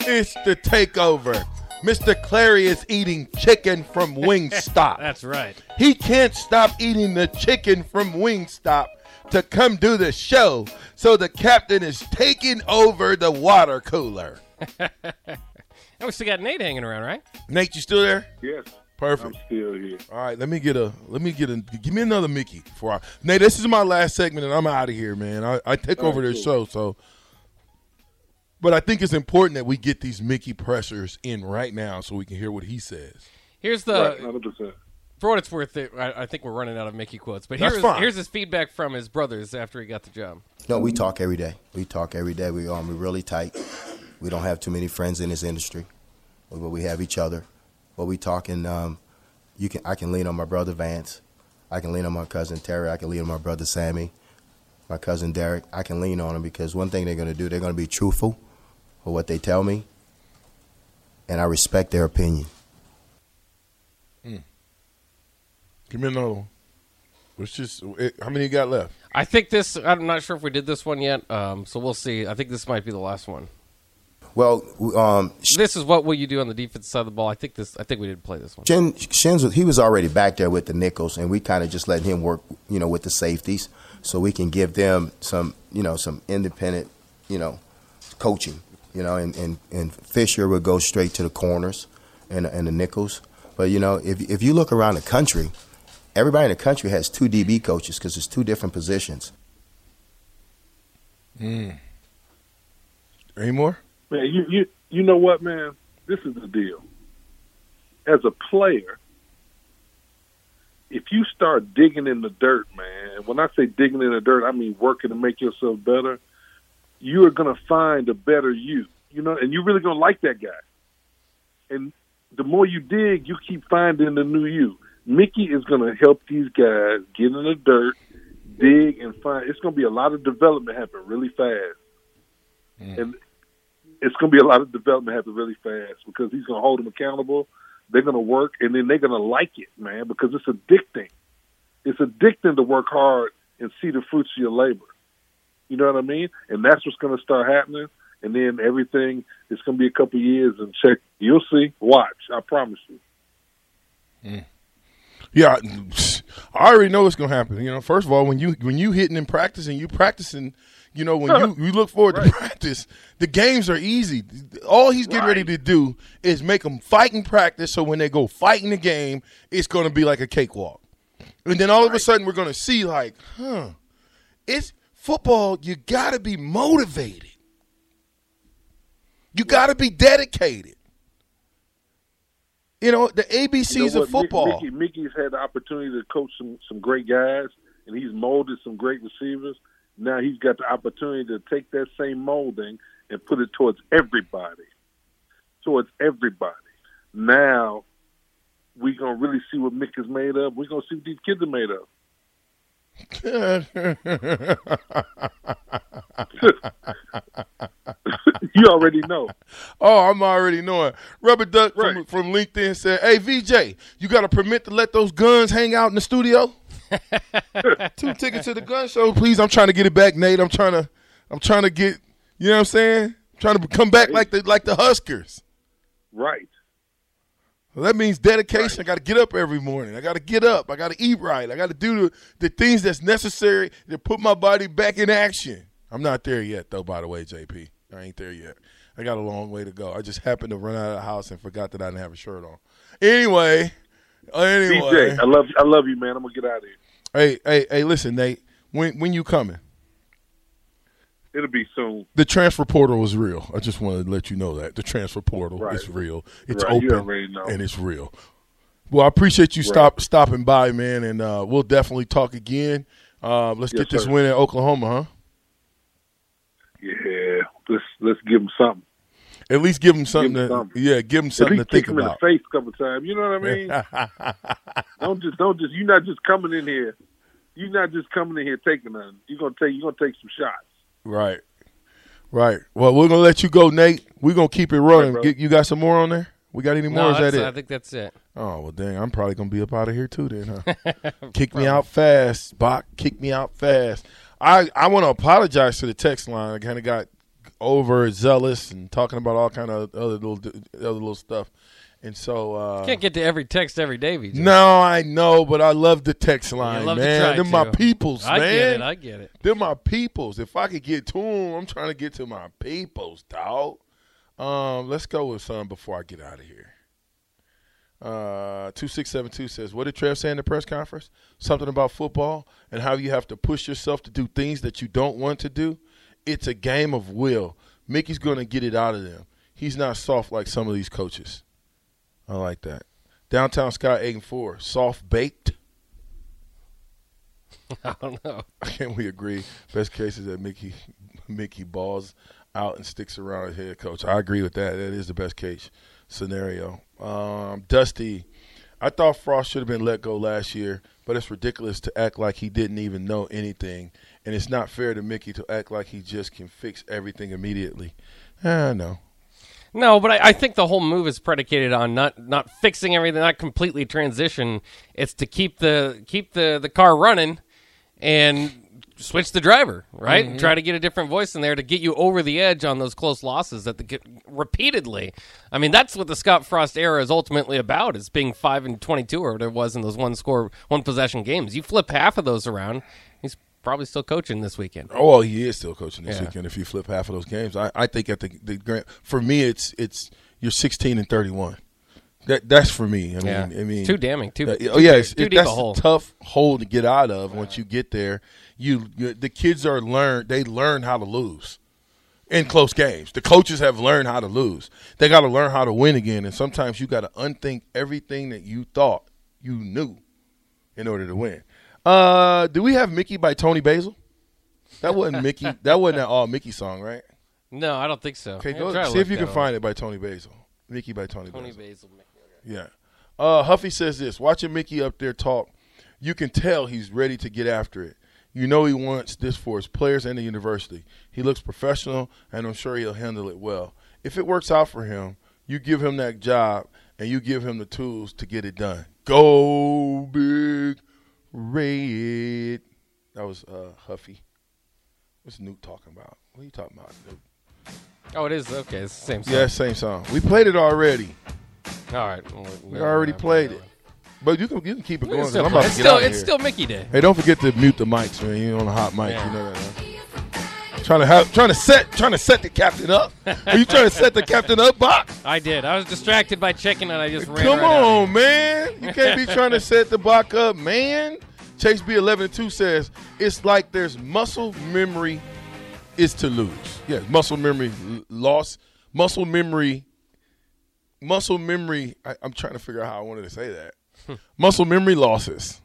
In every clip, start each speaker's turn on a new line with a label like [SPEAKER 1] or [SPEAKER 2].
[SPEAKER 1] It's the takeover. Mr. Clary is eating chicken from Wingstop.
[SPEAKER 2] That's right.
[SPEAKER 1] He can't stop eating the chicken from Wingstop to come do the show. So the captain is taking over the water cooler.
[SPEAKER 2] And we still got Nate hanging around, right?
[SPEAKER 1] Nate, you still there?
[SPEAKER 3] Yes,
[SPEAKER 1] Perfect.
[SPEAKER 3] I'm still here.
[SPEAKER 1] All right, let me get a let me get a give me another Mickey before I Nate, this is my last segment and I'm out of here, man. I, I take over this show, so but I think it's important that we get these Mickey pressures in right now so we can hear what he says.
[SPEAKER 2] Here's the
[SPEAKER 3] Right, 100%.
[SPEAKER 2] for what it's worth. I, I think we're running out of Mickey quotes, but
[SPEAKER 1] That's
[SPEAKER 2] here's
[SPEAKER 1] fine.
[SPEAKER 2] here's his feedback from his brothers after he got the job.
[SPEAKER 4] No, we talk every day. We talk every day. We um, we're really tight. We don't have too many friends in this industry, but we have each other. But we talk, and um, you can I can lean on my brother Vance. I can lean on my cousin Terry. I can lean on my brother Sammy, my cousin Derek. I can lean on them because one thing they're going to do, they're going to be truthful with what they tell me, and I respect their opinion.
[SPEAKER 1] Give me another one. Let's just it, how many you got left?
[SPEAKER 2] I think this. I'm not sure if we did this one yet, um, so we'll see. I think this might be the last one.
[SPEAKER 4] Well, um,
[SPEAKER 2] This is what will you do on the defense side of the ball. I think this. I think we did play this one.
[SPEAKER 4] Shin, Shins, was- he was already back there with the nickels, and we kind of just let him work, you know, with the safeties, so we can give them some, you know, some independent, you know, coaching, you know, and, and, and Fisher would go straight to the corners and and the nickels. But you know, if if you look around the country, everybody in the country has two DB coaches because it's two different positions. Hmm.
[SPEAKER 1] Any more?
[SPEAKER 3] Man, you, you you know what, man? This is the deal. As a player, if you start digging in the dirt, man, when I say digging in the dirt, I mean working to make yourself better, you are gonna find a better you. You know, and you're really gonna like that guy. And the more you dig, you keep finding the new you. Mickey is gonna help these guys get in the dirt, dig and find it's gonna be a lot of development happen really fast. Mm. And it's going to be a lot of development happen really fast because he's going to hold them accountable. They're going to work, and then they're going to like it, man, because it's addicting. It's addicting to work hard and see the fruits of your labor. You know what I mean? And that's what's going to start happening. And then everything is going to be a couple years and check. You'll see. Watch. I promise you. Mm.
[SPEAKER 1] Yeah, I already know what's gonna happen. You know, first of all, when you when you hitting in practice and practicing, you practicing. You know, when you you look forward to practice, the games are easy. All he's getting ready to do is make them fight in practice, so when they go fight in the game, it's going to be like a cakewalk. And then all of a sudden, we're going to see like, huh, it's football. You got to be motivated. You got to be dedicated. You know, the ABCs
[SPEAKER 3] You know
[SPEAKER 1] of football.
[SPEAKER 3] Mickey, Mickey's had the opportunity to coach some some great guys, and he's molded some great receivers. Now he's got the opportunity to take that same molding and put it towards everybody, towards everybody. Now we're gonna really see what Mick is made of. We're gonna see what these kids are made of. you already know.
[SPEAKER 1] Oh, I'm already knowing. Rubber Duck from,
[SPEAKER 3] Right.
[SPEAKER 1] from LinkedIn said, "Hey VJ, you got a permit to let those guns hang out in the studio? Two tickets to the gun show, please. I'm trying to get it back, Nate. I'm trying to, I'm trying to get, you know what I'm saying? I'm trying to come back like the like the Huskers.
[SPEAKER 3] Right.
[SPEAKER 1] Well, that means dedication. I got to get up every morning. I got to get up. I got to eat right. I got to do the, the things that's necessary to put my body back in action. I'm not there yet, though. By the way, JP, I ain't there yet. I got a long way to go. I just happened to run out of the house and forgot that I didn't have a shirt on. Anyway, anyway,
[SPEAKER 3] DJ, I love I love you, man. I'm gonna get out of here.
[SPEAKER 1] hey, hey, hey, listen, Nate. When when you coming?
[SPEAKER 3] It'll be soon.
[SPEAKER 1] The transfer portal is real. I just wanted to let you know that the transfer portal
[SPEAKER 3] Right.
[SPEAKER 1] is real. It's
[SPEAKER 3] Right,
[SPEAKER 1] open and it's real. Well, I appreciate you stop stopping by, man, and uh, we'll definitely talk again. Uh, let's
[SPEAKER 3] Yes,
[SPEAKER 1] get this
[SPEAKER 3] sir.
[SPEAKER 1] win in Oklahoma, huh?
[SPEAKER 3] Yeah, let's let's give him something.
[SPEAKER 1] At least give him something
[SPEAKER 3] him
[SPEAKER 1] to
[SPEAKER 3] something.
[SPEAKER 1] yeah, give
[SPEAKER 3] At
[SPEAKER 1] something to think
[SPEAKER 3] him in
[SPEAKER 1] about.
[SPEAKER 3] the face a couple times. You know what I mean? don't just don't just you're not just coming in here. You're not just coming in here taking nothing. You're gonna take you're gonna take some shots.
[SPEAKER 1] Right. Right. Well, we're gonna let you go, Nate. We're gonna keep it running.
[SPEAKER 3] bro.
[SPEAKER 1] Get, you got some more on there? We got any more?
[SPEAKER 2] No,
[SPEAKER 1] is that it?
[SPEAKER 2] I think that's it.
[SPEAKER 1] Oh well, dang! I'm probably gonna be up out of here too. Then, huh? Kick me out fast, Bach. Kick me out fast. I I want to apologize to the text line. I kind of got over zealous and talking about all kind of other little other little stuff, and so uh,
[SPEAKER 2] Can't get to every text every day, VJ.
[SPEAKER 1] no, I know, but I love the text line, man. They're my
[SPEAKER 2] to.
[SPEAKER 1] peoples,
[SPEAKER 2] I
[SPEAKER 1] man.
[SPEAKER 2] get it. I get it.
[SPEAKER 1] They're my peoples. If I could get to them, I'm trying to get to my peoples, dog. Um, let's go with some before I get out of here. Uh, two six seven two says, "What did Trev say in the press conference? Something about football and how you have to push yourself to do things that you don't want to do. It's a game of will. Mickey's going to get it out of them. He's not soft like some of these coaches. I like that. Downtown Sky eight and four, soft baked.
[SPEAKER 2] I don't know.
[SPEAKER 1] Can we agree? Best case is that Mickey Mickey balls out and sticks around as head coach. I agree with that. That is the best case scenario. Um, Dusty, I thought Frost should have been let go last year, but it's ridiculous to act like he didn't even know anything, and it's not fair to Mickey to act like he just can fix everything immediately. Eh, I know.
[SPEAKER 2] No, but I, I think the whole move is predicated on not not fixing everything, not completely transition. It's to keep the keep the the car running and switch the driver, right? And try to get a different voice in there to get you over the edge on those close losses that the get repeatedly. I mean, that's what the Scott Frost era is ultimately about: is being five and twenty-two, or whatever it was in those one score, one possession games. You flip half of those around, he's probably still coaching this weekend.
[SPEAKER 1] Oh, well, he is still coaching this
[SPEAKER 2] Yeah.
[SPEAKER 1] weekend. If you flip half of those games, I, I think at the the grand for me, it's it's you're 16 and 31. That that's for me. I mean,
[SPEAKER 2] Yeah.
[SPEAKER 1] I mean,
[SPEAKER 2] Too damning, too-
[SPEAKER 1] Uh,
[SPEAKER 2] too
[SPEAKER 1] oh yeah, it's,
[SPEAKER 2] too
[SPEAKER 1] it-
[SPEAKER 2] deep a
[SPEAKER 1] that's
[SPEAKER 2] hole.
[SPEAKER 1] tough hole to get out of once you get there. You, you the kids are learn they learn how to lose in close games. The coaches have learned how to lose. They got to learn how to win again, and sometimes you got to unthink everything that you thought you knew in order to win. Uh, do we have Mickey by Toni Basil? That wasn't Mickey. That wasn't that all Mickey song, right?
[SPEAKER 2] No, I don't think so.
[SPEAKER 1] Okay,
[SPEAKER 2] Yeah,
[SPEAKER 1] go see if you can
[SPEAKER 2] that
[SPEAKER 1] find it by Toni Basil. Mickey by
[SPEAKER 2] Toni. Toni
[SPEAKER 1] Basil.
[SPEAKER 2] Basil.
[SPEAKER 1] Yeah. Uh, Huffy says this: Watching Mickey up there talk, you can tell he's ready to get after it. You know he wants this for his players and the university. He looks professional, and I'm sure he'll handle it well. If it works out for him, you give him that job, and you give him the tools to get it done. Go big, red. That was uh, Huffy. What's Newt talking about? What are you talking about, Newt?
[SPEAKER 2] Oh, it is okay. It's the same. Song.
[SPEAKER 1] Yeah, same song. We played it already.
[SPEAKER 2] All right. Well,
[SPEAKER 1] We
[SPEAKER 2] no,
[SPEAKER 1] already played it. But you can you can keep it
[SPEAKER 2] We
[SPEAKER 1] going.
[SPEAKER 2] still
[SPEAKER 1] I'm about to
[SPEAKER 2] It's
[SPEAKER 1] get
[SPEAKER 2] still,
[SPEAKER 1] out
[SPEAKER 2] it's
[SPEAKER 1] here.
[SPEAKER 2] still Mickey Day.
[SPEAKER 1] Hey, don't forget to mute the mics, man. You're on a hot mic.
[SPEAKER 2] Yeah.
[SPEAKER 1] You know that. Huh? Trying to have, trying to set, trying to set the captain up. Are you trying to set the captain up, Bach?
[SPEAKER 2] I did. I was distracted by checking, and I just ran.
[SPEAKER 1] Come
[SPEAKER 2] right
[SPEAKER 1] on, man. You can't be trying to set the Bach up, man. Chase B eleven and two says it's like there's muscle memory is to lose. Yeah, muscle memory loss. Muscle memory. Muscle memory. I, I'm trying to figure out how I wanted to say that. Hmm. muscle memory losses.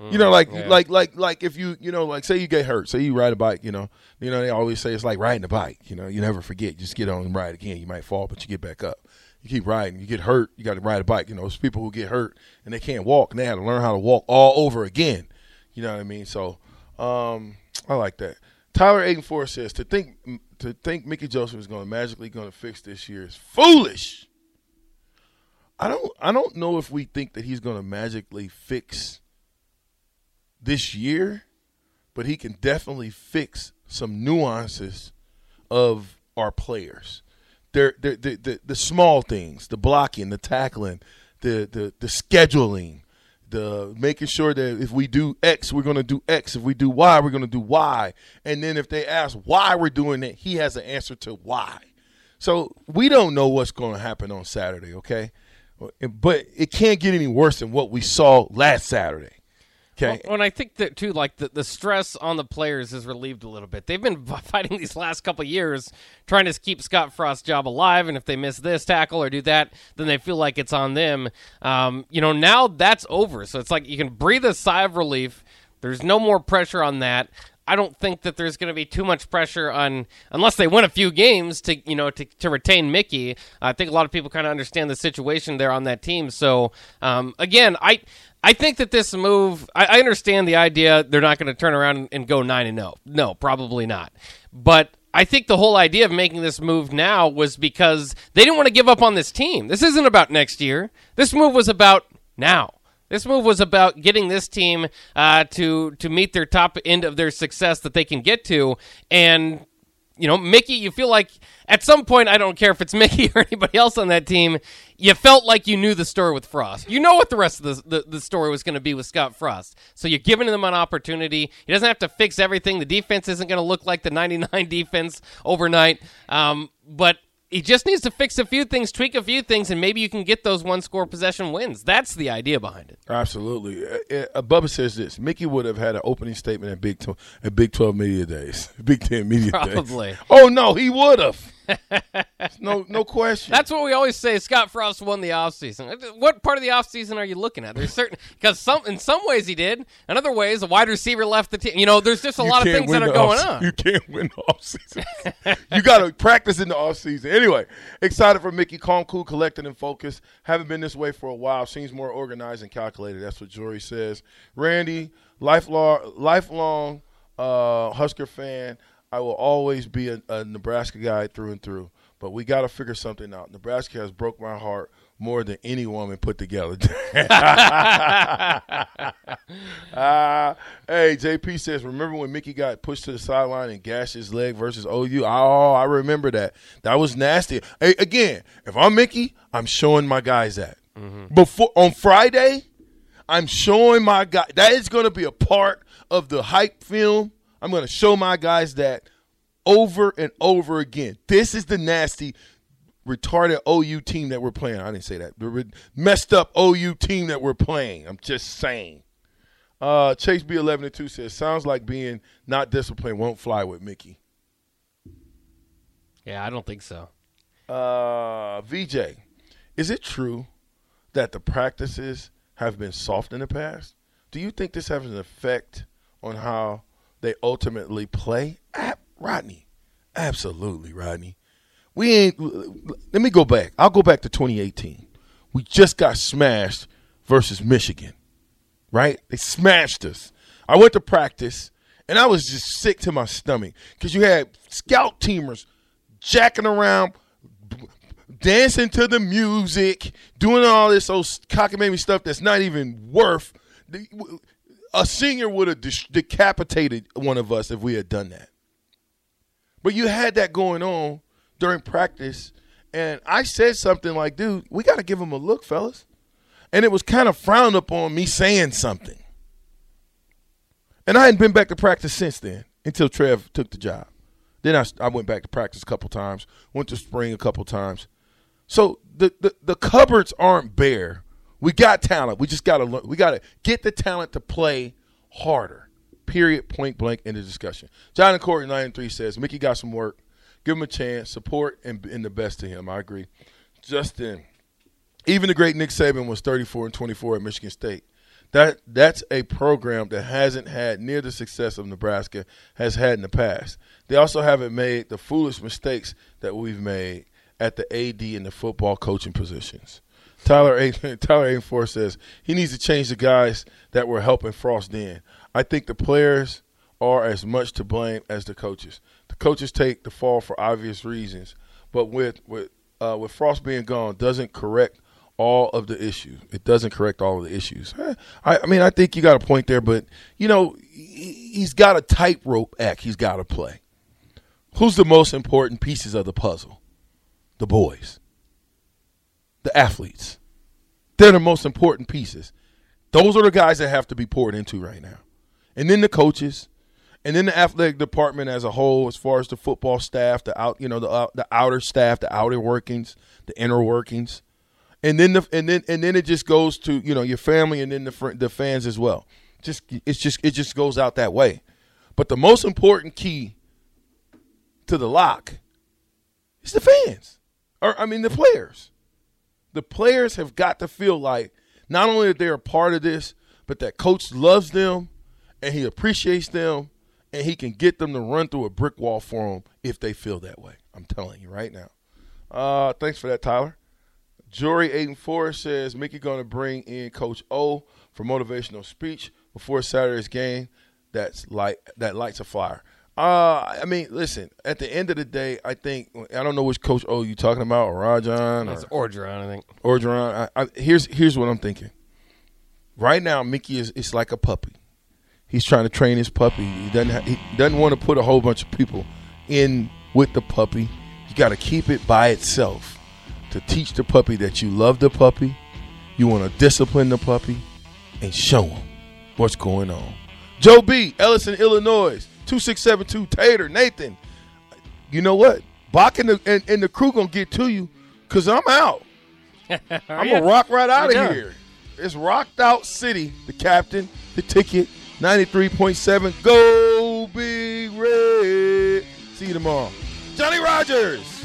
[SPEAKER 1] You know, like
[SPEAKER 2] yeah.
[SPEAKER 1] like like like if you you know like say you get hurt, say you ride a bike, you know, you know they always say it's like riding a bike. You know, you never forget. Just get on and ride again. You might fall, but you get back up. You keep riding. You get hurt, you got to ride a bike. You know, there's people who get hurt and they can't walk, and they had to learn how to walk all over again. You know what I mean? So, um, I like that. Tyler four says to think to think Mickey Joseph is going to magically going to fix this year is foolish. I don't I don't know if we think that he's going to magically fix this year, but he can definitely fix some nuances of our players. They're, they're, the the the small things, the blocking, the tackling, the the the scheduling, the making sure that if we do X, we're going to do X. If we do Y, we're going to do Y. And then if they ask why we're doing it, he has an answer to why. So we don't know what's going to happen on Saturday, okay? But it can't get any worse than what we saw last Saturday. Okay.
[SPEAKER 2] Well, and I think that too, like the, the stress on the players is relieved a little bit. They've been fighting these last couple years trying to keep Scott Frost's job alive, and if they miss this tackle or do that, then they feel like it's on them. Um, you know, now that's over, so it's like you can breathe a sigh of relief. There's no more pressure on that. I don't think that there's going to be too much pressure on unless they win a few games to you know to, to retain Mickey. I think a lot of people kind of understand the situation there on that team. So um, again, I I think that this move. I, I understand the idea. They're not going to turn around and go nine and no. No, probably not. But I think the whole idea of making this move now was because they didn't want to give up on this team. This isn't about next year. This move was about now. This move was about getting this team uh, to to meet their top end of their success that they can get to, and you know, Mickey, you feel like at some point, I don't care if it's Mickey or anybody else on that team, you felt like you knew the story with Frost. You know what the rest of the, the, the story was going to be with Scott Frost. So you're giving him an opportunity. He doesn't have to fix everything. The defense isn't going to look like the 99 defense overnight. Um, but he just needs to fix a few things, tweak a few things, and maybe you can get those one score possession wins. That's the idea behind it.
[SPEAKER 1] Absolutely. Uh, uh, Bubba says this: Mickey would have had an opening statement at Big Tw- at Big Twelve Media Days, Big Ten Media Days.
[SPEAKER 2] Probably.
[SPEAKER 1] Days. Oh no, he would have. No, no question.
[SPEAKER 2] That's what we always say. Scott Frost won the offseason. What part of the offseason are you looking at? There's certain because some in some ways he did, in other ways a wide receiver left the team. You know, there's just a
[SPEAKER 1] You
[SPEAKER 2] lot of things that are going
[SPEAKER 1] off-
[SPEAKER 2] on.
[SPEAKER 1] You can't win the offseason. you got to practice in the offseason. Anyway, excited for Mickey. Calm, cool, collected, and focused. Haven't been this way for a while. Seems more organized and calculated. That's what Jory says. Randy, lifelong, lifelong uh, Husker fan. I will always be a, a Nebraska guy through and through. But we got to figure something out. Nebraska has broke my heart more than any woman put together. Uh, hey, JP says, remember when Mickey got pushed to the sideline and gashed his leg versus OU? Oh, I remember that. That was nasty. Hey, again, if I'm Mickey, I'm showing my guys that. Before on Friday, I'm showing my guy that is going to be a part of the hype film. I'm going to show my guys that over and over again. This is the nasty retarded OU team that we're playing. I didn't say that. The messed up OU team that we're playing. I'm just saying. Uh, Chase B eleven and two says sounds like being not disciplined won't fly with Mickey.
[SPEAKER 2] Yeah, I don't think so.
[SPEAKER 1] Uh, VJ, is it true that the practices have been soft in the past? Do you think this has an effect on how they ultimately play? Rodney, absolutely, Rodney. We ain't. Let me go back. I'll go back to 2018. We just got smashed versus Michigan, right? They smashed us. I went to practice and I was just sick to my stomach because you had scout teamers jacking around, dancing to the music, doing all this old cockamamie stuff that's not even worth. A senior would have decapitated one of us if we had done that. But you had that going on during practice, and I said something like, "Dude, we got to give him a look, fellas." And it was kind of frowned upon me saying something. And I hadn't been back to practice since then until Trev took the job. Then I, I went back to practice a couple times, went to spring a couple times. So the, the, the cupboards aren't bare. We got talent. We just got to. We got to get the talent to play harder. Period. Point blank. in the discussion. John and Corey nine and three says Mickey got some work. Give him a chance. Support and, and the best to him. I agree. Justin, even the great Nick Saban was 34 and 24 at Michigan State. That that's a program that hasn't had near the success of Nebraska has had in the past. They also haven't made the foolish mistakes that we've made at the AD and the football coaching positions. Tyler A. Tyler A. says he needs to change the guys that were helping Frost in. I think the players are as much to blame as the coaches. The coaches take the fall for obvious reasons, but with with uh, with Frost being gone, doesn't correct all of the issues. It doesn't correct all of the issues. I, I mean, I think you got a point there, but you know, he, he's got a tightrope act he's got to play. Who's the most important pieces of the puzzle? The boys, the athletes. They're the most important pieces. Those are the guys that have to be poured into right now, and then the coaches, and then the athletic department as a whole, as far as the football staff, the out, you know, the uh, the outer staff, the outer workings, the inner workings and then the and then and then it just goes to you know your family and then the fr- the fans as well. Just it's just it just goes out that way. But the most important key to the lock is the fans, or I mean the players. The players have got to feel like not only that they're a part of this, but that coach loves them and he appreciates them and he can get them to run through a brick wall for him if they feel that way. I'm telling you right now. Uh, thanks for that, Tyler. Jory Aiden Forrest says Mickey to bring in Coach O for motivational speech before Saturday's game. That's like that lights a fire. Uh, I mean, listen. At the end of the day, I think I don't know which Coach O you talking about, or Rajon, or
[SPEAKER 2] Orgeron, I think.
[SPEAKER 1] Orgeron. I, I, here's here's what I'm thinking. Right now, Mickey is it's like a puppy. He's trying to train his puppy. He doesn't ha- he doesn't want to put a whole bunch of people in with the puppy. You got to keep it by itself to teach the puppy that you love the puppy, you want to discipline the puppy, and show him what's going on. Joe B, Ellison, Illinois, two six seven two Tater, Nathan. You know what? Bach and the and, and the crew gonna get to you because I'm out. I'm gonna rock right out of here. It's rocked out city. The captain, the ticket, ninety three point seven. Go big red. See you tomorrow, Johnny Rodgers.